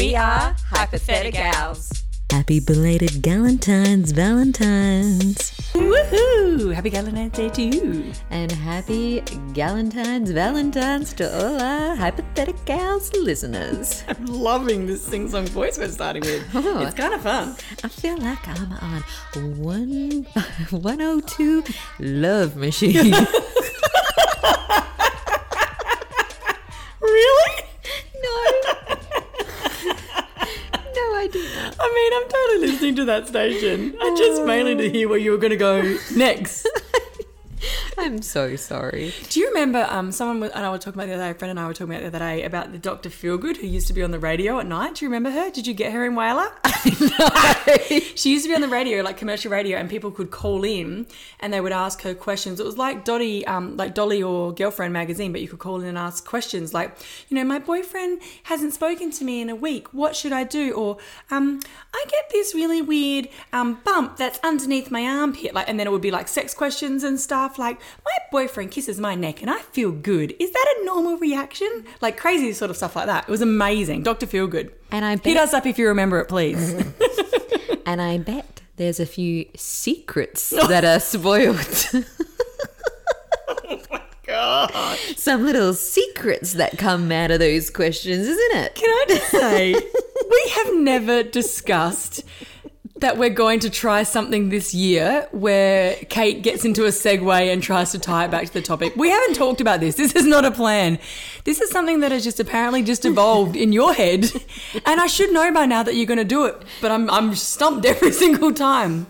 We are Hypotheticals. Happy belated Galentine's Valentine's. Woohoo! Happy Galentine's Day to you. And happy Galentine's Valentine's to all our Hypotheticals listeners. I'm loving this sing song voice we're starting with. Oh. It's kind of fun. I feel like I'm on one, 102 Love Machine. I mean, I'm totally listening to that station. I just mainly to hear where you were going to go next. I'm so sorry. Do you remember um, someone was, and I was talking about the other day, a friend and I were talking about the other day about the Dr. Feelgood who used to be on the radio at night. Do you remember her? Did you get her in Whaler? she used to be on the radio, like commercial radio, and people could call in and they would ask her questions. It was like Dottie, um, like Dolly or Girlfriend magazine, but you could call in and ask questions like, you know, my boyfriend hasn't spoken to me in a week. What should I do? Or um, I get this really weird um, bump that's underneath my armpit. Like, and then it would be like sex questions and stuff. Like, my boyfriend kisses my neck and I feel good. Is that a normal reaction? Like crazy sort of stuff like that. It was amazing. Dr. Feelgood. And I Hit us up if you remember it, please. and I bet there's a few secrets that are spoiled. Oh God. Some little secrets that come out of those questions, isn't it? Can I just say, we have never discussed that we're going to try something this year where Kate gets into a segue and tries to tie it back to the topic. We haven't talked about this. This is not a plan. This is something that has just apparently just evolved in your head. And I should know by now that you're going to do it, but I'm, I'm stumped every single time.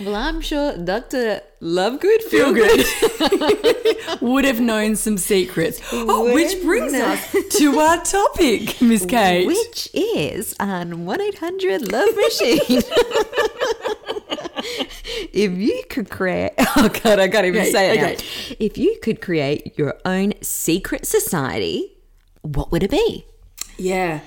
Well, I'm sure Dr. Lovegood Feel Good. Would have known some secrets. Oh, which brings us to our topic, Miss Kate. Which is on 1 800 Love Machine. if you could create, oh God, I can't even Okay, say it. okay. If you could create your own secret society, what would it be? Yeah.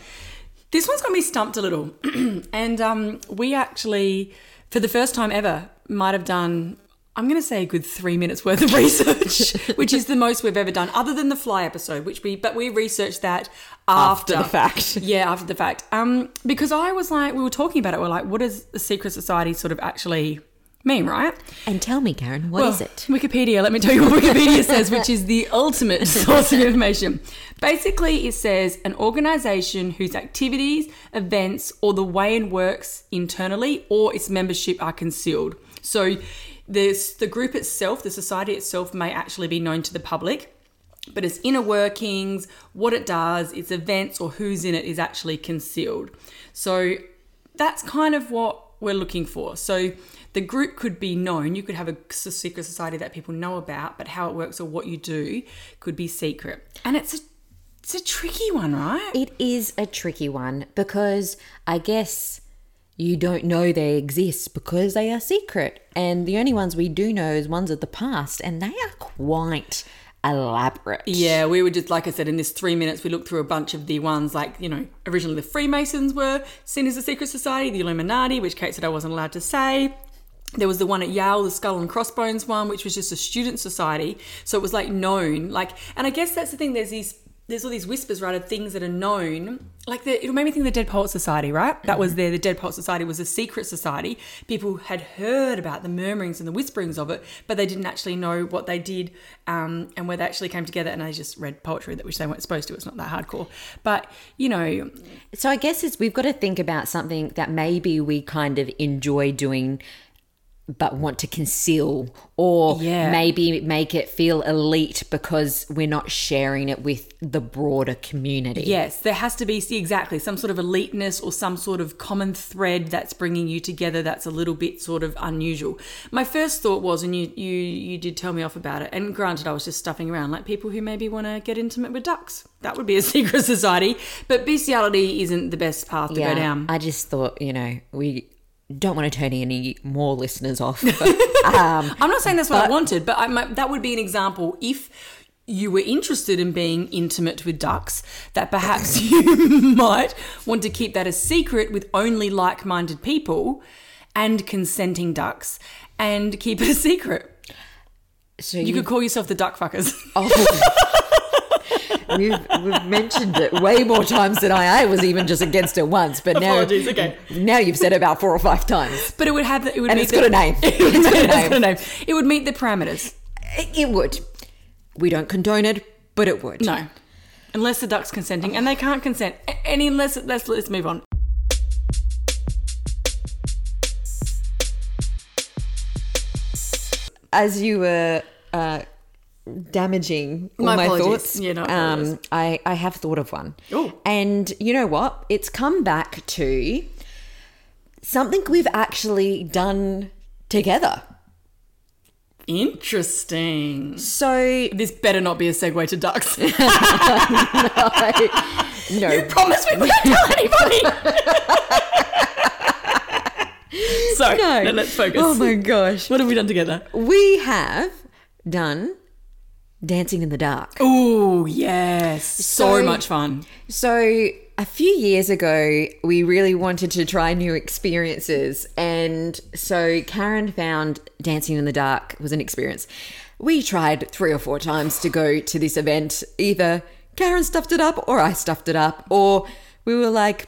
This one's got me stumped a little. and um, we actually, for the first time ever, might have done, I'm going to say a good three minutes worth of research, which is the most we've ever done, other than the fly episode, which we, but we researched that after, After the fact. Yeah, after the fact. Um, because I was like, we were talking about it. We're like, what does a secret society sort of actually mean, right? And tell me, Karen, what is it? Wikipedia, let me tell you what Wikipedia says, which is the ultimate source of information. Basically, it says an organization whose activities, events, or the way it works internally or its membership are concealed. So, there's the group itself, the society itself, may actually be known to the public, but its inner workings, what it does, its events, or who's in it is actually concealed. So, that's kind of what we're looking for. So the group could be known. You could have a secret society that people know about, but how it works or what you do could be secret. And it's a it's a tricky one, right? It is a tricky one because I guess you don't know they exist because they are secret. And the only ones we do know is ones of the past, and they are quite elaborate. Yeah, we were just like I said in this three minutes, we looked through a bunch of the ones like you know originally the Freemasons were seen as a secret society, the Illuminati, which Kate said I wasn't allowed to say. There was the one at Yale, the Skull and Crossbones one, which was just a student society, so it was like known, like, and I guess that's the thing. There's these. There's all these whispers, right, of things that are known. Like the, it made me think of the Dead Poet Society, right? That was there. The Dead Poet Society was a secret society. People had heard about the murmurings and the whisperings of it, but they didn't actually know what they did um, and where they actually came together. And they just read poetry that which they weren't supposed to. It's not that hardcore, but you know, So I guess it's we've got to think about something that maybe we kind of enjoy doing but want to conceal or Yeah. maybe make it feel elite because we're not sharing it with the broader community. Yes, there has to be see, exactly some sort of eliteness or some sort of common thread that's bringing you together. That's a little bit sort of unusual. My first thought was, and you you you did tell me off about it. And granted, I was just stuffing around like people who maybe want to get intimate with ducks. That would be a secret society. But bestiality isn't the best path to go down. I just thought, you know, we don't want to turn any more listeners off. But, um, I'm not saying that's what I wanted, but I, my, that would be an example if you were interested in being intimate with ducks, that perhaps you might want to keep that a secret with only like minded people and consenting ducks and keep it a secret. so You could call yourself the duck fuckers. Oh. We've, we've mentioned it way more times than I. I was even just against it once, but now, Apologies, okay. now you've said it about four or five times. But it would have it would and meet it's the, got a name. It would, it's got a name. got a name. It would meet the parameters. It, it would. We don't condone it, but it would. No, unless the duck's consenting, and they can't consent. A- Any unless let's let's move on. As you were uh, damaging all My my, thoughts, Yeah, no, I um. I, I have thought of one. Ooh. And you know what? It's come back to something we've actually done together. Interesting. So This better not be a segue to ducks. no, You Promise we won't tell anybody. so no. let's focus. Oh my gosh. What have we done together? We have done Dancing in the Dark. Oh yes, so, So- much fun. So, a few years ago, we really wanted to try new experiences. And so, Karen found Dancing in the Dark was an experience. We tried three or four times to go to this event. Either Karen stuffed it up or I stuffed it up, or we were like,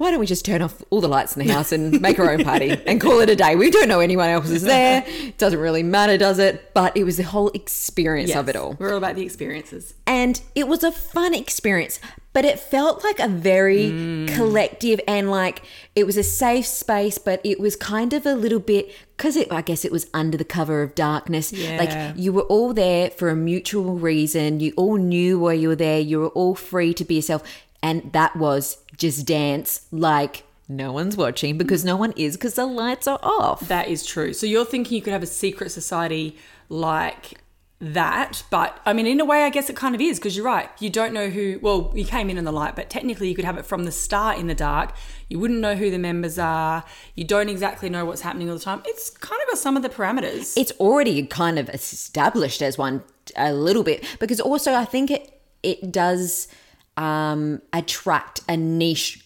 why don't we just turn off all the lights in the house and make our own party and call it a day? We don't know anyone else is there. It doesn't really matter, does it? But it was the whole experience of it all. We're all about the experiences. And it was a fun experience, but it felt like a very mm. collective and like it was a safe space, but it was kind of a little bit because it, I guess it was under the cover of darkness. Yeah. Like you were all there for a mutual reason. You all knew why you were there. You were all free to be yourself. And that was just dance like no one's watching because no one is because the lights are off. That is true. So you're thinking you could have a secret society like that, but I mean, in a way, I guess it kind of is because you're right. You don't know who. Well, you came in in the light, but technically, you could have it from the start in the dark. You wouldn't know who the members are. You don't exactly know what's happening all the time. It's kind of got some of the parameters. it's already kind of established as one a little bit because also I think it it does um, attract a niche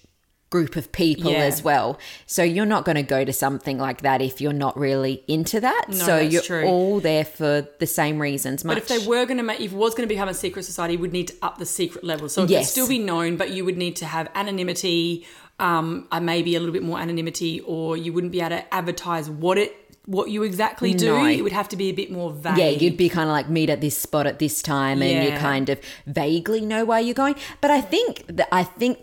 group of people Yeah. as well. So you're not going to go to something like that if you're not really into that. so you're true. all there for the same reasons. But if they were going to make, if it was going to become a secret society, you would need to up the secret level. So it Yes. could still be known, but you would need to have anonymity, um, uh, maybe a little bit more anonymity, or you wouldn't be able to advertise what it, what you exactly do. No. It would have to be a bit more vague. yeah, you'd be kind of like meet at this spot at this time, and you kind of vaguely know where you're going. But I think that I think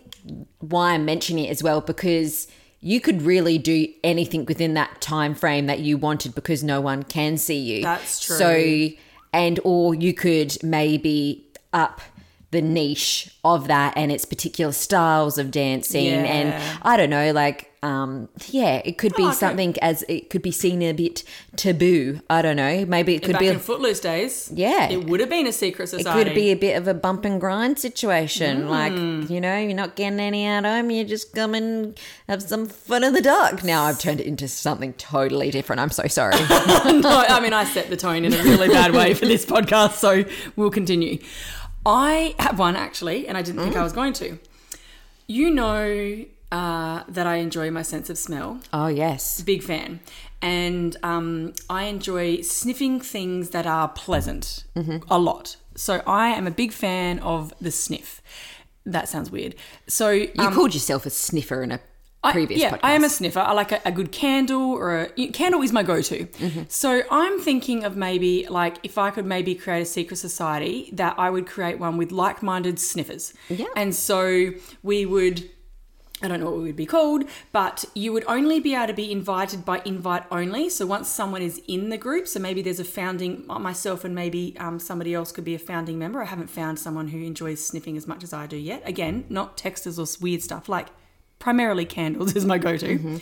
why I'm mentioning it as well because you could really do anything within that time frame that you wanted because no one can see you. That's true. So, and or you could maybe up the niche of that and its particular styles of dancing Yeah. and I don't know like um yeah it could be Oh, okay. something as it could be seen a bit taboo I don't know maybe it could Back be in Footloose days, Yeah. it would have been a secret society. it could be a bit of a bump and grind situation. Mm. Like, you know, you're not getting any at home, you just come and have some fun in the dark. Now I've turned it into something totally different. I'm so sorry. no, I mean, I set the tone in a really bad way for this podcast, so we'll continue. I have one actually, and I didn't think I was going to. You know uh, that I enjoy my sense of smell. oh, yes. Big fan. And um, I enjoy sniffing things that are pleasant a lot. So I am a big fan of the sniff. That sounds weird. So You um, called yourself a sniffer in a I- previous yeah, podcast. I am a sniffer. I like a, a good candle or a candle is my go-to. Mm-hmm. So I'm thinking of maybe like if I could maybe create a secret society that I would create one with like-minded sniffers. Yeah. And so we would I don't know what we would be called, but you would only be able to be invited by invite only. So once someone is in the group, so maybe there's a founding, myself and maybe um, somebody else could be a founding member. I haven't found someone who enjoys sniffing as much as I do yet. Again, not textas or weird stuff, like primarily candles is my go to.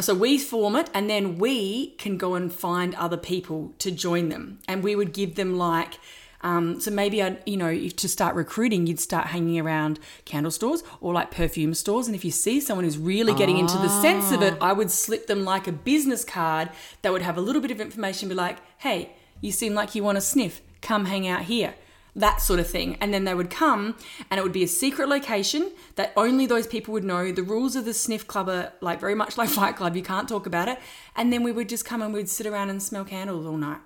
So we form it and then we can go and find other people to join them. And we would give them like, um, so maybe I, you know, to start recruiting, you'd start hanging around candle stores or like perfume stores. And if you see someone who's really getting into the sense of it, I would slip them like a business card that would have a little bit of information, be like, hey, you seem like you want to sniff, come hang out here that sort of thing. And then they would come and it would be a secret location that only those people would know. The rules of the sniff club are like very much like Fight Club, you can't talk about it. And then we would just come and we'd sit around and smell candles all night.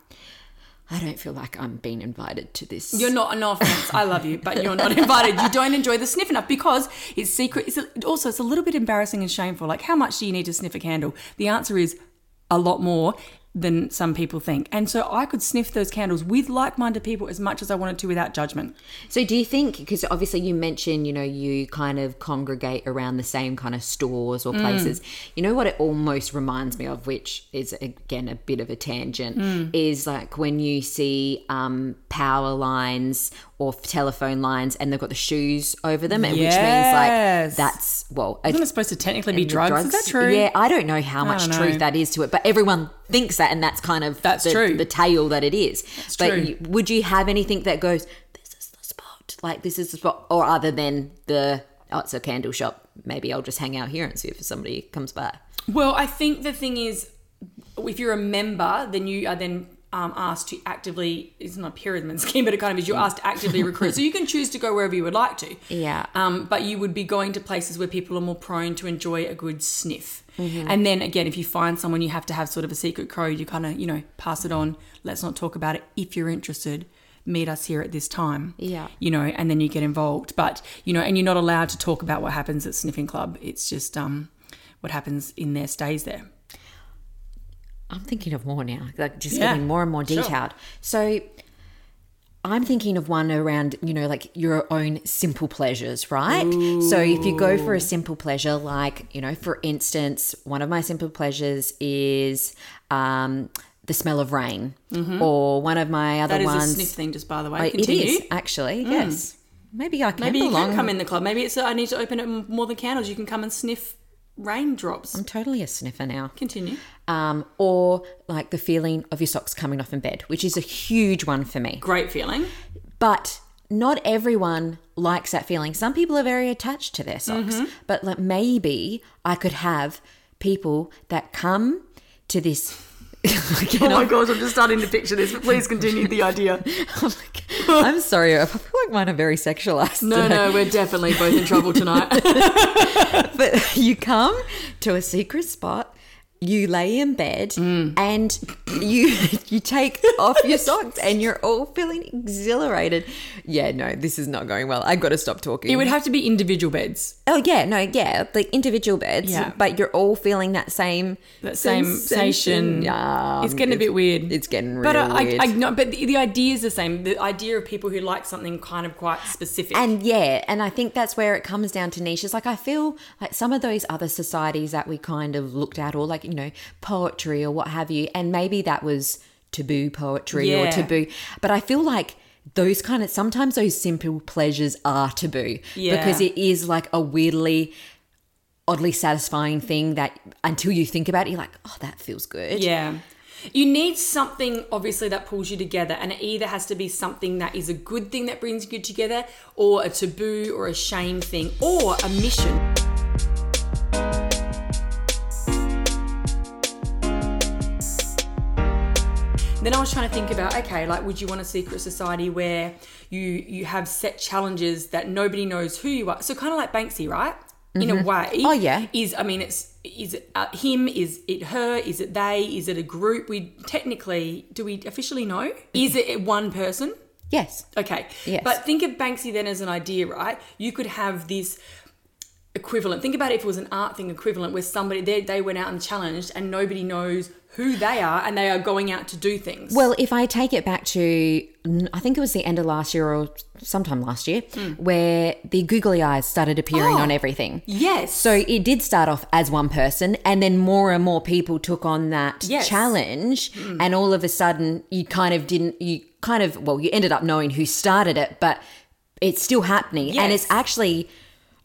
I don't feel like I'm being invited to this. You're not, no offense, I love you, but you're not invited. You don't enjoy the sniff enough because it's secret. It's also, it's a little bit embarrassing and shameful. Like, how much do you need to sniff a candle? The answer is a lot more than some people think. And so I could sniff those candles with like minded people as much as I wanted to without judgment. So do you think because obviously you mentioned, you know, you kind of congregate around the same kind of stores or places. You know what it almost reminds me of, which is again a bit of a tangent, is like when you see um, power lines or telephone lines and they've got the shoes over them, and which means like that's well, Isn't it supposed to technically be the drugs? Is that true? Yeah, I don't know how much don't know. truth that is to it, but everyone thinks that, and that's kind of That's the, true. the tale that it is. but true. You, would you have anything that goes, "This is the spot," like this is the spot, or other than the oh, it's a candle shop. Maybe I'll just hang out here and see if somebody comes by. Well, I think the thing is, if you're a member, then you are then um, asked to actively. It's not a pyramid scheme, but it kind of is. You're asked to actively recruit, so you can choose to go wherever you would like to. Yeah. Um, but you would be going to places where people are more prone to enjoy a good sniff. And then again, if you find someone, you have to have sort of a secret code. You kind of, you know, pass it on. Let's not talk about it. If you're interested, meet us here at this time. Yeah. You know, and then you get involved. But you know, and you're not allowed to talk about what happens at sniffing club. It's just um, what happens in there stays there. I'm thinking of more now, like just Yeah, getting more and more sure. detailed. So I'm thinking of one around, you know, like your own simple pleasures, right? So if you go for a simple pleasure, like, you know, for instance, one of my simple pleasures is um, the smell of rain, or one of my other Mm-hmm. That is ones. a sniff thing, just by the way. Oh, it is actually, yes. Maybe I can Maybe you belong. can come in the club. Maybe it's I need to open it more than candles. You can come and sniff raindrops. I'm totally a sniffer now. Continue. Um, or like the feeling of your socks coming off in bed, which is a huge one for me. Great feeling. But not everyone likes that feeling. Some people are very attached to their socks. Mm-hmm. But like maybe I could have people that come to this. Oh my gosh, I'm just starting to picture this. But please continue the idea. I'm sorry, I feel like mine are very sexualized. No, today. no, we're definitely both in trouble tonight. But you come to a secret spot, you lay in bed, Mm. and you you take off your socks, and you're all feeling exhilarated. Yeah, no, this is not going well. I've got to stop talking. it would have to be individual beds. Oh yeah, no, yeah, like individual beds, Yeah. but you're all feeling that same That same sensation. Yeah, it's getting a bit weird. It's getting but I, weird. I, I know, but the, the idea is the same. The idea of people who like something kind of quite specific. and yeah, and I think that's where it comes down to niches. Like I feel like some of those other societies that we kind of looked at, or like you know poetry or what have you, and maybe that was taboo poetry or taboo. But I feel like those kind of sometimes those simple pleasures are taboo Yeah. because it is like a weirdly. Oddly satisfying thing that until you think about it, you're like, oh, that feels good. Yeah. You need something, obviously, that pulls you together, and it either has to be something that is a good thing that brings you together, or a taboo, or a shame thing, or a mission. Then I was trying to think about okay, like, would you want a secret society where you you have set challenges that nobody knows who you are? So kind of like Banksy, right? In a way. Oh, yeah. Is I mean, it's is it uh, him? Is it her? Is it they? Is it a group? We technically do we officially know? Is it one person? Yes. Okay. Yes. But think of Banksy then as an idea, right? You could have this equivalent. Think about if it was an art thing equivalent where somebody they, they went out and challenged and nobody knows who they are and they are going out to do things. Well, if I take it back to, I think it was the end of last year or sometime last year, hmm. where the googly eyes started appearing. Oh. on everything. yes. So it did start off as one person, and then more and more people took on that Yes. Challenge, hmm. and all of a sudden, you kind of didn't, you kind of, well, you ended up knowing who started it, but it's still happening, and it's actually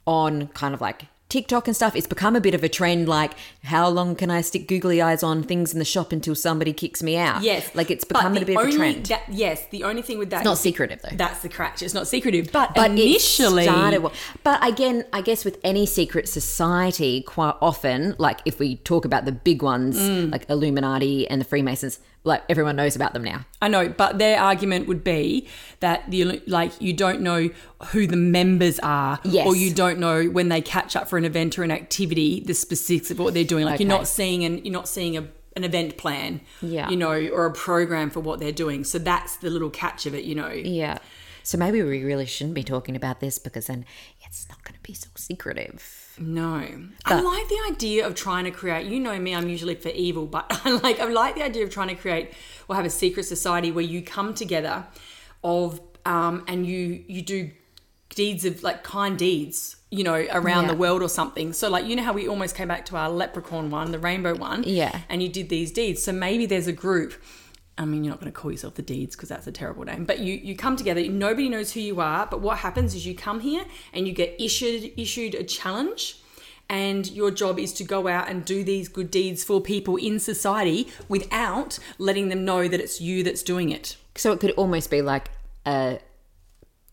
on kind of like TikTok and stuff. It's become a bit of a trend. Like, how long can I stick googly eyes on things in the shop until somebody kicks me out? Yes, like it's become a bit of a trend. That, yes, the only thing with that, It's not secretive though. that's the crack. It's not secretive, but, but initially, started well. But again, I guess with any secret society, quite often, like if we talk about the big ones, Mm. like Illuminati and the Freemasons, like everyone knows about them now. I know, but their argument would be that the like you don't know who the members are, Yes. or you don't know when they catch up for an event or an activity the specifics of what they're doing. Like you're not seeing and you're not seeing a an event plan, Yeah. you know, or a program for what they're doing. So that's the little catch of it, you know. Yeah. So maybe we really shouldn't be talking about this because then it's not going to be so secretive. No. I like the idea of trying to create, you know me, I'm usually for evil, but I like I like the idea of trying to create or have a secret society where you come together of um and you you do deeds of like kind deeds, you know, around Yeah. the world or something. So like you know how we almost came back to our leprechaun one, the rainbow one. Yeah. And you did these deeds. So maybe there's a group I mean, you're not going to call yourself the deeds because that's a terrible name. But you you come together. Nobody knows who you are. But what happens is you come here and you get issued issued a challenge, and your job is to go out and do these good deeds for people in society without letting them know that it's you that's doing it. So it could almost be like a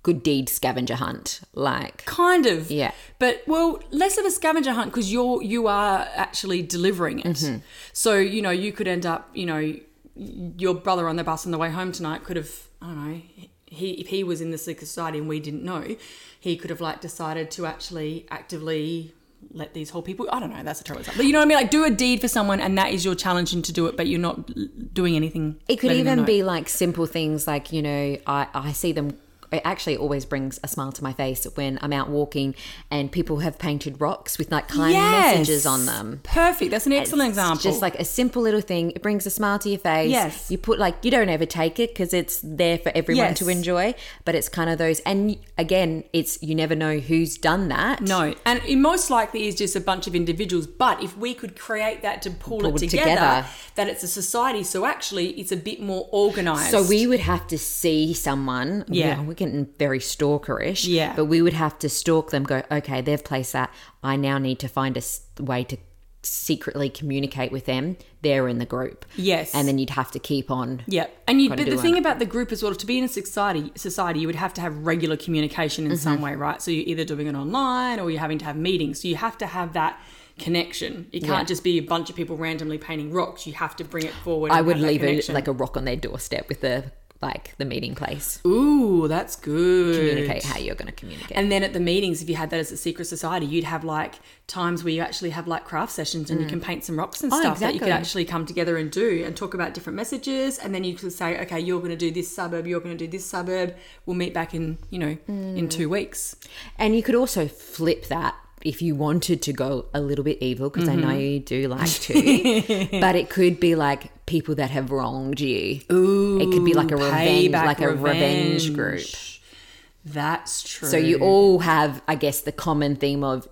good deed scavenger hunt. Like, Kind of. Yeah. But well, less of a scavenger hunt because you're you are actually delivering it. Mm-hmm. So you know you could end up you know your brother on the bus on the way home tonight could have I don't know he if he was in the secret society and we didn't know he could have like decided to actually actively let these whole people I don't know that's a terrible example but you know what I mean like do a deed for someone and that is your challenge and to do it but you're not doing anything it could even be like simple things like, you know, I, I see them. It actually always brings a smile to my face when I'm out walking and people have painted rocks with like kind Yes. messages on them. perfect that's an excellent It's example Just like a simple little thing. It brings a smile to your face. Yes. You put like you don't ever take it because it's there for everyone to enjoy. But it's kind of those, and again, it's you never know who's done that. No, and it most likely is just a bunch of individuals. But if we could create that to pull, Pull it it together, together. that it's a society, so actually it's a bit more organized. So we would have to see someone. Yeah. We're getting very stalkerish. Yeah. but we would have to stalk them. Go, okay, they've placed that. I now need to find a way to secretly communicate with them. They're in the group. Yes. and then you'd have to keep on. yeah, and you. But the thing it. about the group as well, to be in a society, society, you would have to have regular communication in Mm-hmm. some way, right? So you're either doing it online or you're having to have meetings. So you have to have that connection. It can't Yeah. just be a bunch of people randomly painting rocks. You have to bring it forward. I would leave it like a rock on their doorstep with the like the meeting place. Ooh, that's good. Communicate how you're going to communicate. And then at the meetings, if you had that as a secret society, you'd have like times where you actually have like craft sessions and you can paint some rocks and Oh, stuff that you could actually come together and do and talk about different messages. And then you could say, okay, you're going to do this suburb, you're going to do this suburb. We'll meet back in, you know, in two weeks. And you could also flip that if you wanted to go a little bit evil, because I know Mm-hmm. you do like to. but it could be like people that have wronged you. Ooh, it could be like a revenge, like a revenge group. That's true. So you all have, I guess, the common theme of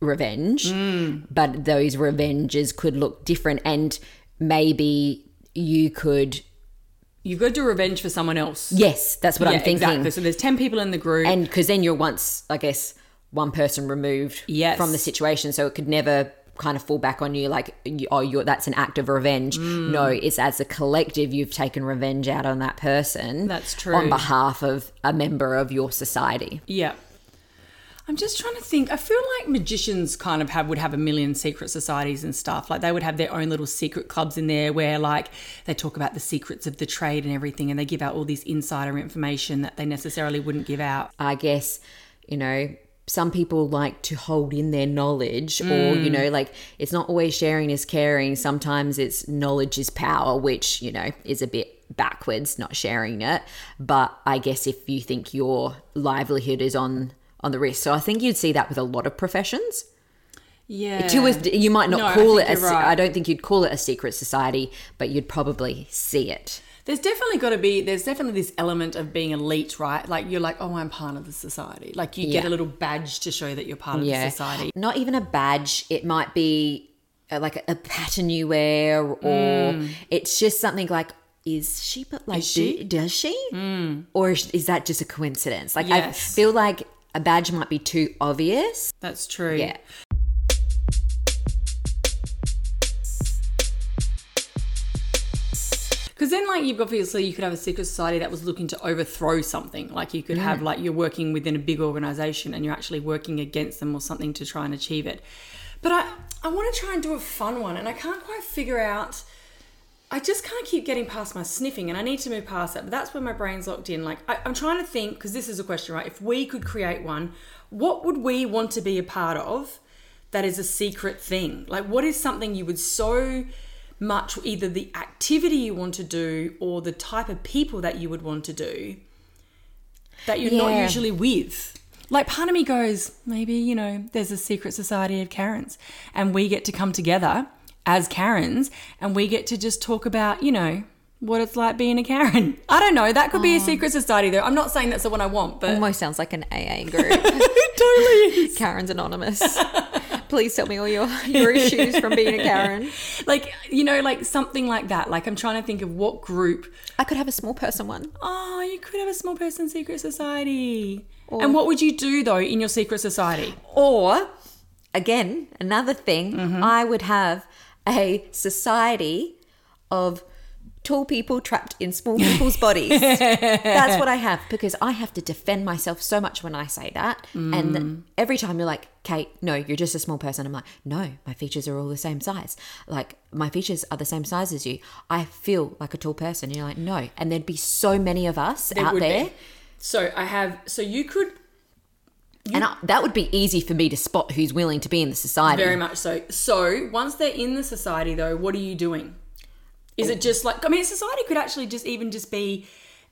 revenge, Mm. but those revenges could look different, and maybe you could. You've got to do revenge for someone else. Yes, that's what Yeah, I'm thinking. Exactly. So there's 10 people in the group. and because then you're once i guess one person removed Yes. from the situation so it could never kind of fall back on you like oh you're that's an act of revenge Mm. no it's as a collective you've taken revenge out on that person That's true. on behalf of a member of your society Yeah. I'm just trying to think. I feel like magicians kind of have would have a million secret societies and stuff. Like they would have their own little secret clubs in there where like they talk about the secrets of the trade and everything and they give out all this insider information that they necessarily wouldn't give out. i guess you know some people like to hold in their knowledge or you Mm. know like it's not always sharing is caring sometimes it's knowledge is power which you know is a bit backwards not sharing it but i guess if you think your livelihood is on on the risk so i think you'd see that with a lot of professions Yeah. to us you might not No, call it a right. i don't think you'd call it a secret society but you'd probably see it There's definitely got to be. There's definitely this element of being elite, right? Like you're like, oh, I'm part of the society. Like you get a little badge to show that you're part of the society. Not even a badge. It might be uh, like a, a pattern you wear, or it's just something like, is she? But like, Mm. Is she? do- does she? Or is, is that just a coincidence? Like, I feel like a badge might be too obvious. That's true. Yeah. Then, like, you've obviously you could have a secret society that was looking to overthrow something. Like, you could have mm. like you're working within a big organization and you're actually working against them or something to try and achieve it. But I I want to try and do a fun one, and I can't quite figure out. I just can't keep getting past my sniffing, and I need to move past that. But that's where my brain's locked in. Like, I, I'm trying to think because this is a question, right? If we could create one, what would we want to be a part of? That is a secret thing. Like, what is something you would so much either the activity you want to do or the type of people that you would want to do that you're not usually with. Like part of me goes, maybe, you know, there's a secret society of Karens and we get to come together as Karens and we get to just talk about, you know, what it's like being a Karen. I don't know. That could be a oh. secret society though. I'm not saying that's the one I want, but Almost sounds like an AA group. it totally is. Karen's Anonymous. Please tell me all your, your issues from being a Karen. Like, you know, like something like that. Like I'm trying to think of what group I could have a small person one. Oh, you could have a small person secret society. and what would you do though in your secret society? Or, again, another thing, mm-hmm. I would have a society of tall people trapped in small people's bodies. That's what I have because I have to defend myself so much when I say that. And mm. every time you're like, Kate, no, you're just a small person. I'm like, no, my features are all the same size. Like, my features are the same size as you. I feel like a tall person. And you're like, no. And there'd be so many of us out would be. there. So I have. So you could And I, that would be easy for me to spot who's willing to be in the society. very much so. So once they're in the society, though, what are you doing? Is it just like I mean, society could actually just even just be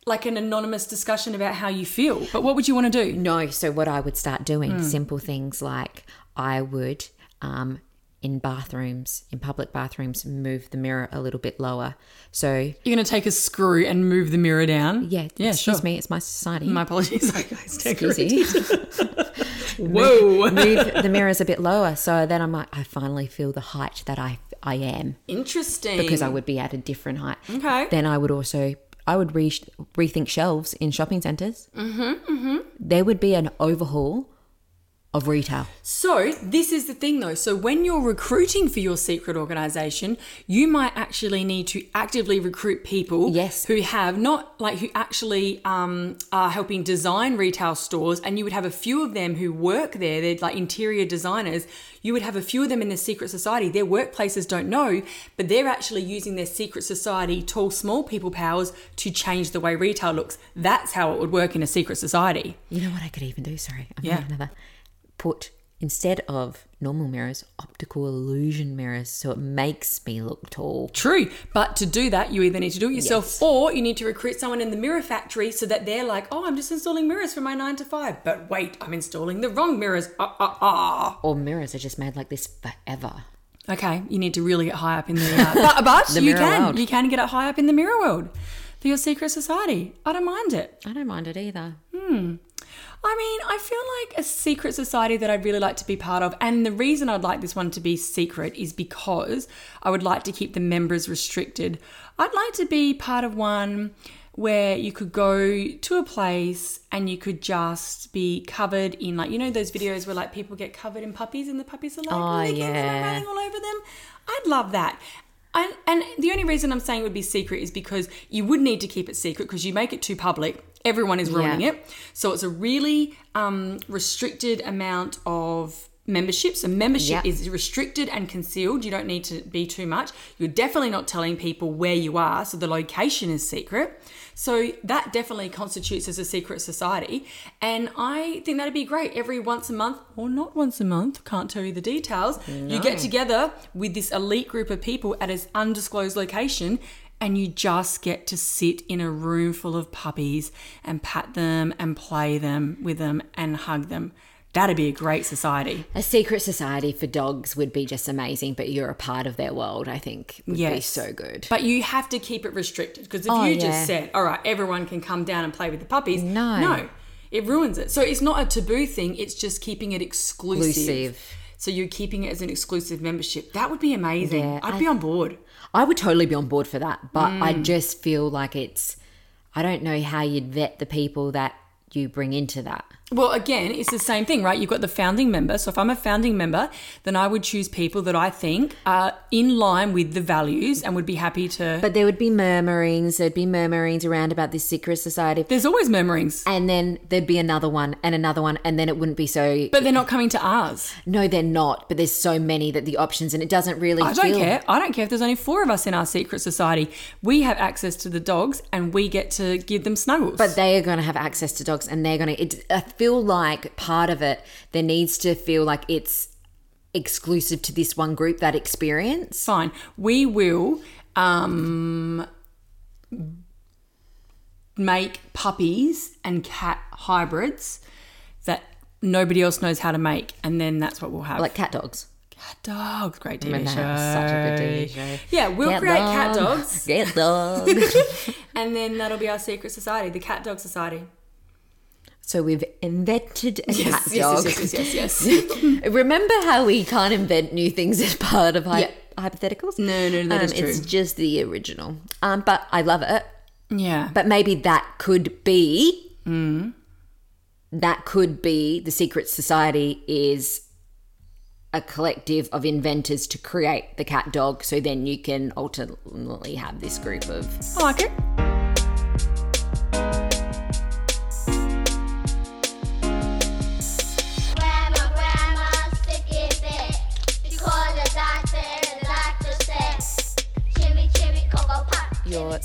like an anonymous discussion about how you feel. But what would you want to do? No, so what I would start doing, Hmm. simple things like I would, um, in bathrooms, in public bathrooms, move the mirror a little bit lower. So, You're going to take a screw and move the mirror down. yeah, yeah, excuse sure. me, it's my society. My apologies. Sorry, guys. Excuse. Whoa. move the mirrors a bit lower. So then I'm like, I finally feel the height that I, I am Interesting. because I would be at a different height. Okay. Then I would also, I would re- rethink shelves in shopping centers. Mm-hmm, mm-hmm. There would be an overhaul of retail. So, this is the thing though. So, when you're recruiting for your secret organization, you might actually need to actively recruit people Yes. who have not like who actually um, are helping design retail stores, and you would have a few of them who work there. They're like interior designers. You would have a few of them in the secret society. Their workplaces don't know, but they're actually using their secret society tall, small people powers to change the way retail looks. That's how it would work in a secret society. You know what I could even do? Sorry. I'm Yeah. another. Put instead of normal mirrors, optical illusion mirrors, so it makes me look tall. True, but to do that, you either need to do it yourself Yes. or you need to recruit someone in the mirror factory so that they're like, oh, I'm just installing mirrors for my nine to five. But wait, I'm installing the wrong mirrors. Ah, ah, ah. Or mirrors are just made like this forever. Okay, you need to really get high up in the. Uh, but but The you can. world. You can get it high up in the mirror world for your secret society. I don't mind it. I don't mind it either. I mean, I feel like a secret society that I'd really like to be part of, and the reason I'd like this one to be secret is because I would like to keep the members restricted. I'd like to be part of one where you could go to a place and you could just be covered in like you know those videos where like people get covered in puppies and the puppies are like Oh, licking them and yeah. running all over them. I'd love that. And, and the only reason I'm saying it would be secret is because you would need to keep it secret because you make it too public, everyone is ruining Yeah. it. So it's a really um, restricted amount of membership. So membership Yeah. is restricted and concealed. You don't need to be too much. You're definitely not telling people where you are, so the location is secret. So that definitely constitutes as a secret society. And I think that'd be great. Every once a month, or not once a month, can't tell you the details, you get together with this elite group of people at an undisclosed location and you just get to sit in a room full of puppies and pat them and play them with them and hug them. That'd be a great society. A secret society for dogs would be just amazing, but you're a part of their world, I think would be so good. But you have to keep it restricted because if Oh, you yeah. just said, all right, everyone can come down and play with the puppies, No. no, it ruins it. So it's not a taboo thing, it's just keeping it exclusive. Exclusive. So you're keeping it as an exclusive membership. That would be amazing. Yeah, I'd I- be on board. I would totally be on board for that, but I Mm. just feel like it's I don't know how you'd vet the people that you bring into that. Well, again, it's the same thing, right? You've got the founding member. So if I'm a founding member, then I would choose people that I think are in line with the values and would be happy to. But there would be murmurings, there'd be murmurings around about this secret society. There's always murmurings, And then there'd be another one and another one, and then it wouldn't be so. but they're not coming to ours. no, they're not. But there's so many that the options, and it doesn't really. I don't feel, care. I don't care if there's only four of us in our secret society. We have access to the dogs and we get to give them snuggles. But they are going to have access to dogs, and they're going to. Feel like part of it there needs to feel like it's exclusive to this one group that experience. Fine. We will um, make puppies and cat hybrids that nobody else knows how to make, and then that's what we'll have. Like cat dogs. cat dogs, great TV show. Such a good TV show. Yeah, we'll create cat dogs, Cat dogs. and then that'll be our secret society, the Cat Dog Society. So we've invented a cat Yes, dog. yes, yes, yes, yes, yes. Remember how we can't invent new things as part of hy- Yeah. hypotheticals? No, no, that um, is true. It's just the original. Um, but I love it. yeah. But maybe that could be. Mm. That could be the secret society is a collective of inventors to create the cat dog. So then you can ultimately have this group of. I like it.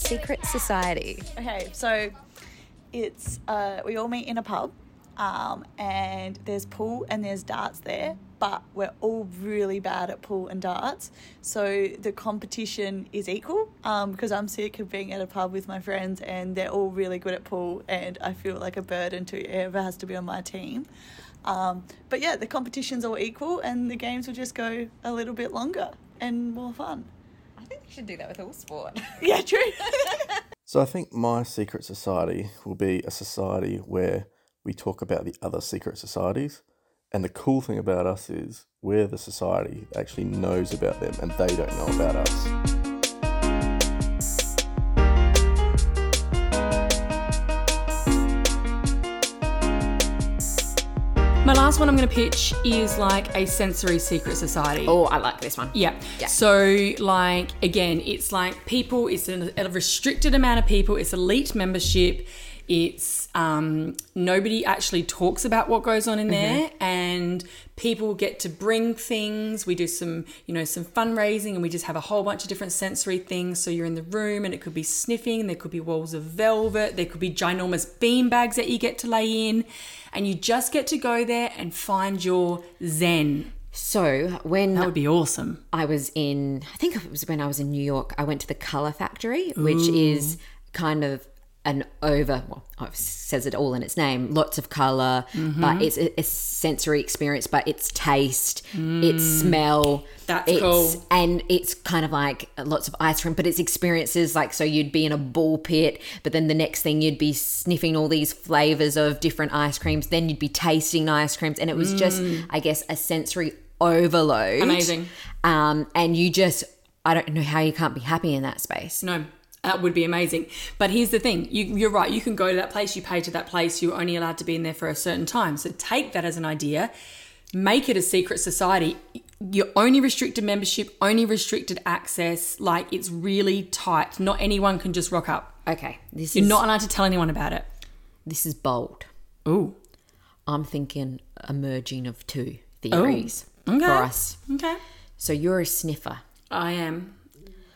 Secret society. Okay, so it's uh, we all meet in a pub, um, and there's pool and there's darts there, but we're all really bad at pool and darts. So the competition is equal um, because I'm sick of being at a pub with my friends and they're all really good at pool, and I feel like a burden to whoever has to be on my team. Um, but yeah, the competition's all equal, and the games will just go a little bit longer and more fun. I think you should do that with all sport. Yeah, true. So I think my secret society will be a society where we talk about the other secret societies. And the cool thing about us is we're the society that actually knows about them and they don't know about us. Last one I'm going to pitch is like a sensory secret society. oh, I like this one. Yeah. Yeah. So, like, again, it's like people, it's a, a restricted amount of people, it's elite membership. It's um, nobody actually talks about what goes on in there, and people get to bring things. We do some, you know, some fundraising, and we just have a whole bunch of different sensory things. So you're in the room, and it could be sniffing. There could be walls of velvet. There could be ginormous bean bags that you get to lay in, and you just get to go there and find your zen. So when That would be awesome. I was in, I think it was when I was in New York, I went to the Color Factory, which is kind of an over, well, it says it all in its name, lots of color, Mm-hmm. but it's a, a sensory experience, but it's taste, it's smell. Mm. That's it's, cool. And it's kind of like lots of ice cream, but it's experiences like so you'd be in a ball pit, but then the next thing you'd be sniffing all these flavors of different ice creams, then you'd be tasting ice creams, and it was just, I guess, a sensory overload. Mm. Amazing. Um, and you just, I don't know how you can't be happy in that space. No, that would be amazing. But here's the thing you, you're right. You can go to that place, you pay to that place, you're only allowed to be in there for a certain time. So take that as an idea, make it a secret society. You're only restricted membership, only restricted access. Like it's really tight. Not anyone can just rock up. Okay, this You're is not allowed to tell anyone about it. this is bold. Ooh. I'm thinking a merging of two theories Okay. for us. Okay. So you're a sniffer. I am.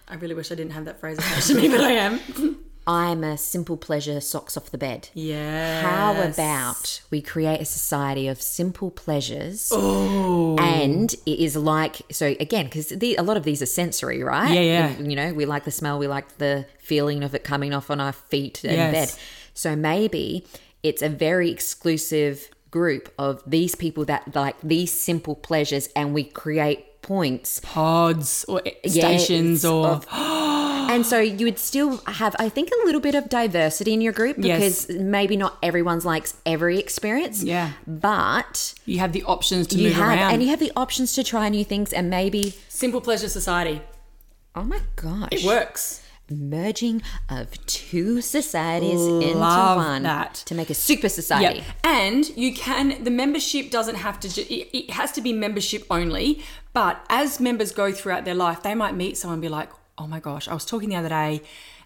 I really wish I didn't have that phrase attached to me, but I am. I'm a simple pleasure socks off the bed. Yeah. How about we create a society of simple pleasures? Oh. And it is like, so again, because a lot of these are sensory, right? Yeah, yeah. You, you know, we like the smell, we like the feeling of it coming off on our feet and Yes. bed. So maybe it's a very exclusive group of these people that like these simple pleasures and we create points Pods or Yes, stations or. and so you would still have i think a little bit of diversity in your group Yes. because maybe not everyone's likes every experience Yeah. but you have the options to you move have around. and you have the options to try new things and maybe Simple Pleasure Society. oh my gosh It works. Merging of two societies into one that. to make a super society Yeah. And you can, the membership doesn't have to, ju- it, it has to be membership only. But as members go throughout their life, they might meet someone and be like, oh my gosh, I was talking the other day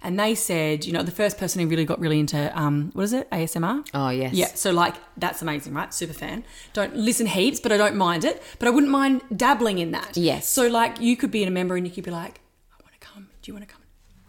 and they said, you know, the first person who really got really into, um, what is it, ASMR? oh yes Yeah, so like that's amazing, right? Super fan. Don't listen heaps, but I don't mind it. But I wouldn't mind dabbling in that. Yes. So like you could be in a member and you could be like, I want to come. Do you want to come?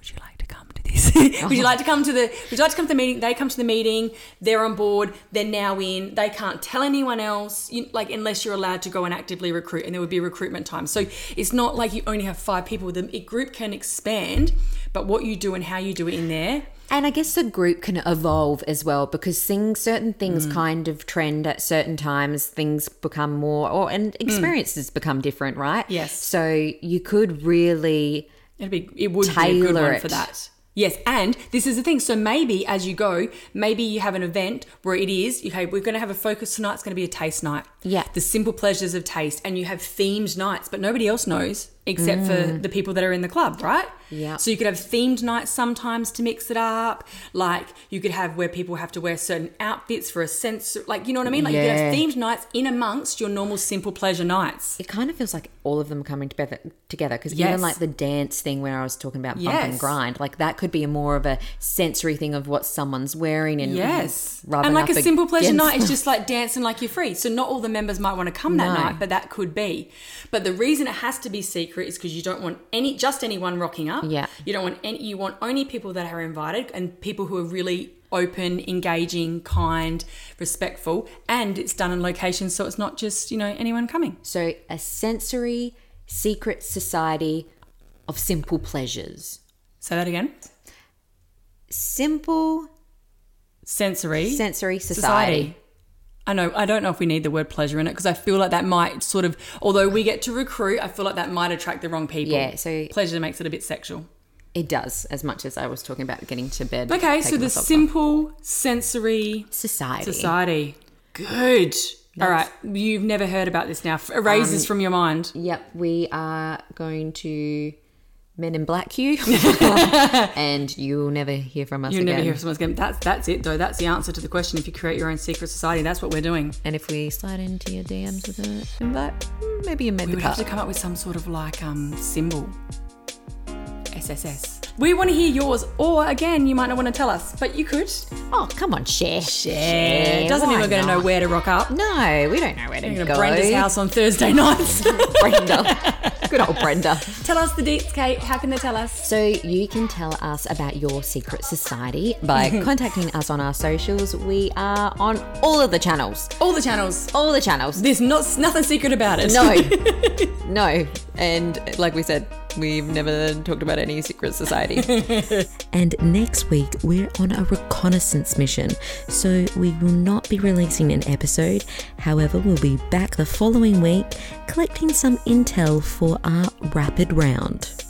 Would you like to come to this? would you like to come to the would you like to come to the meeting they come to the meeting they're on board they're now in they can't tell anyone else you, like unless you're allowed to go and actively recruit and there would be recruitment time so it's not like you only have five people the group can expand but what you do and how you do it in there And I guess the group can evolve as well because things, certain things mm. kind of trend at certain times. Things become more, or and mm. experiences become different, right? Yes. So you could really, It'd be it would be a good one it. for that. Yes, and this is the thing. So maybe as you go, maybe you have an event where it is okay. We're going to have a focus tonight. It's going to be a taste night. Yeah. the simple pleasures of taste, and you have themed nights, but nobody else knows except for mm. the people that are in the club, right? Yeah. So you could have themed nights sometimes to mix it up. Like you could have where people have to wear certain outfits for a sense, like you know what I mean. Like you could have themed nights in amongst your normal simple pleasure nights. it kind of feels like all of them are coming together together because Yes. even like the dance thing where I was talking about bump and grind, like that could be a more of a sensory thing of what someone's wearing and Yes. And like a simple pleasure night is just like dancing like you're free. So not all the members might want to come that No. night, but that could be. But the reason it has to be secret is because you don't want any just anyone rocking up. Yeah. You don't want any you want only people that are invited and people who are really open, engaging, kind, respectful, and it's done in locations so it's not just, you know, anyone coming. So a sensory secret society of simple pleasures. Say that again. Simple Sensory. sensory society. I know. I don't know if we need the word pleasure in it because I feel like that might sort of, although we get to recruit, I feel like that might attract the wrong people. Yeah, so- pleasure makes it a bit sexual. It does, as much as I was talking about getting to bed. Okay, so the myself off. simple sensory society. society. Good. All right, you've never heard about this now. Erase Um, from your mind. Yep, we are going to Men in Black you, and you'll never hear from us You'll again. never hear someone's going. That's that's it though. That's the answer to the question. If you create your own secret society, that's what we're doing. and if we slide into your DMs with an invite, maybe you met We the would have cut. to come up with some sort of like um symbol. SSS. We want to hear yours, or again, you might not want to tell us, but you could. Oh, come on, share. share! doesn't mean we're going to know where to rock up. No, we don't know where to We're go. Brenda's house on Thursday nights. Brenda. Good old Brenda. tell us the deets, Kate. How can they tell us? So you can tell us about your secret society by contacting us on our socials. We are on all of the channels. All the channels. All the channels. There's not nothing secret about it. No. no. And like we said, we've never talked about any secret society. and next week, we're on a reconnaissance mission. So we will not be releasing an episode. However, we'll be back the following week collecting some intel for our rapid round.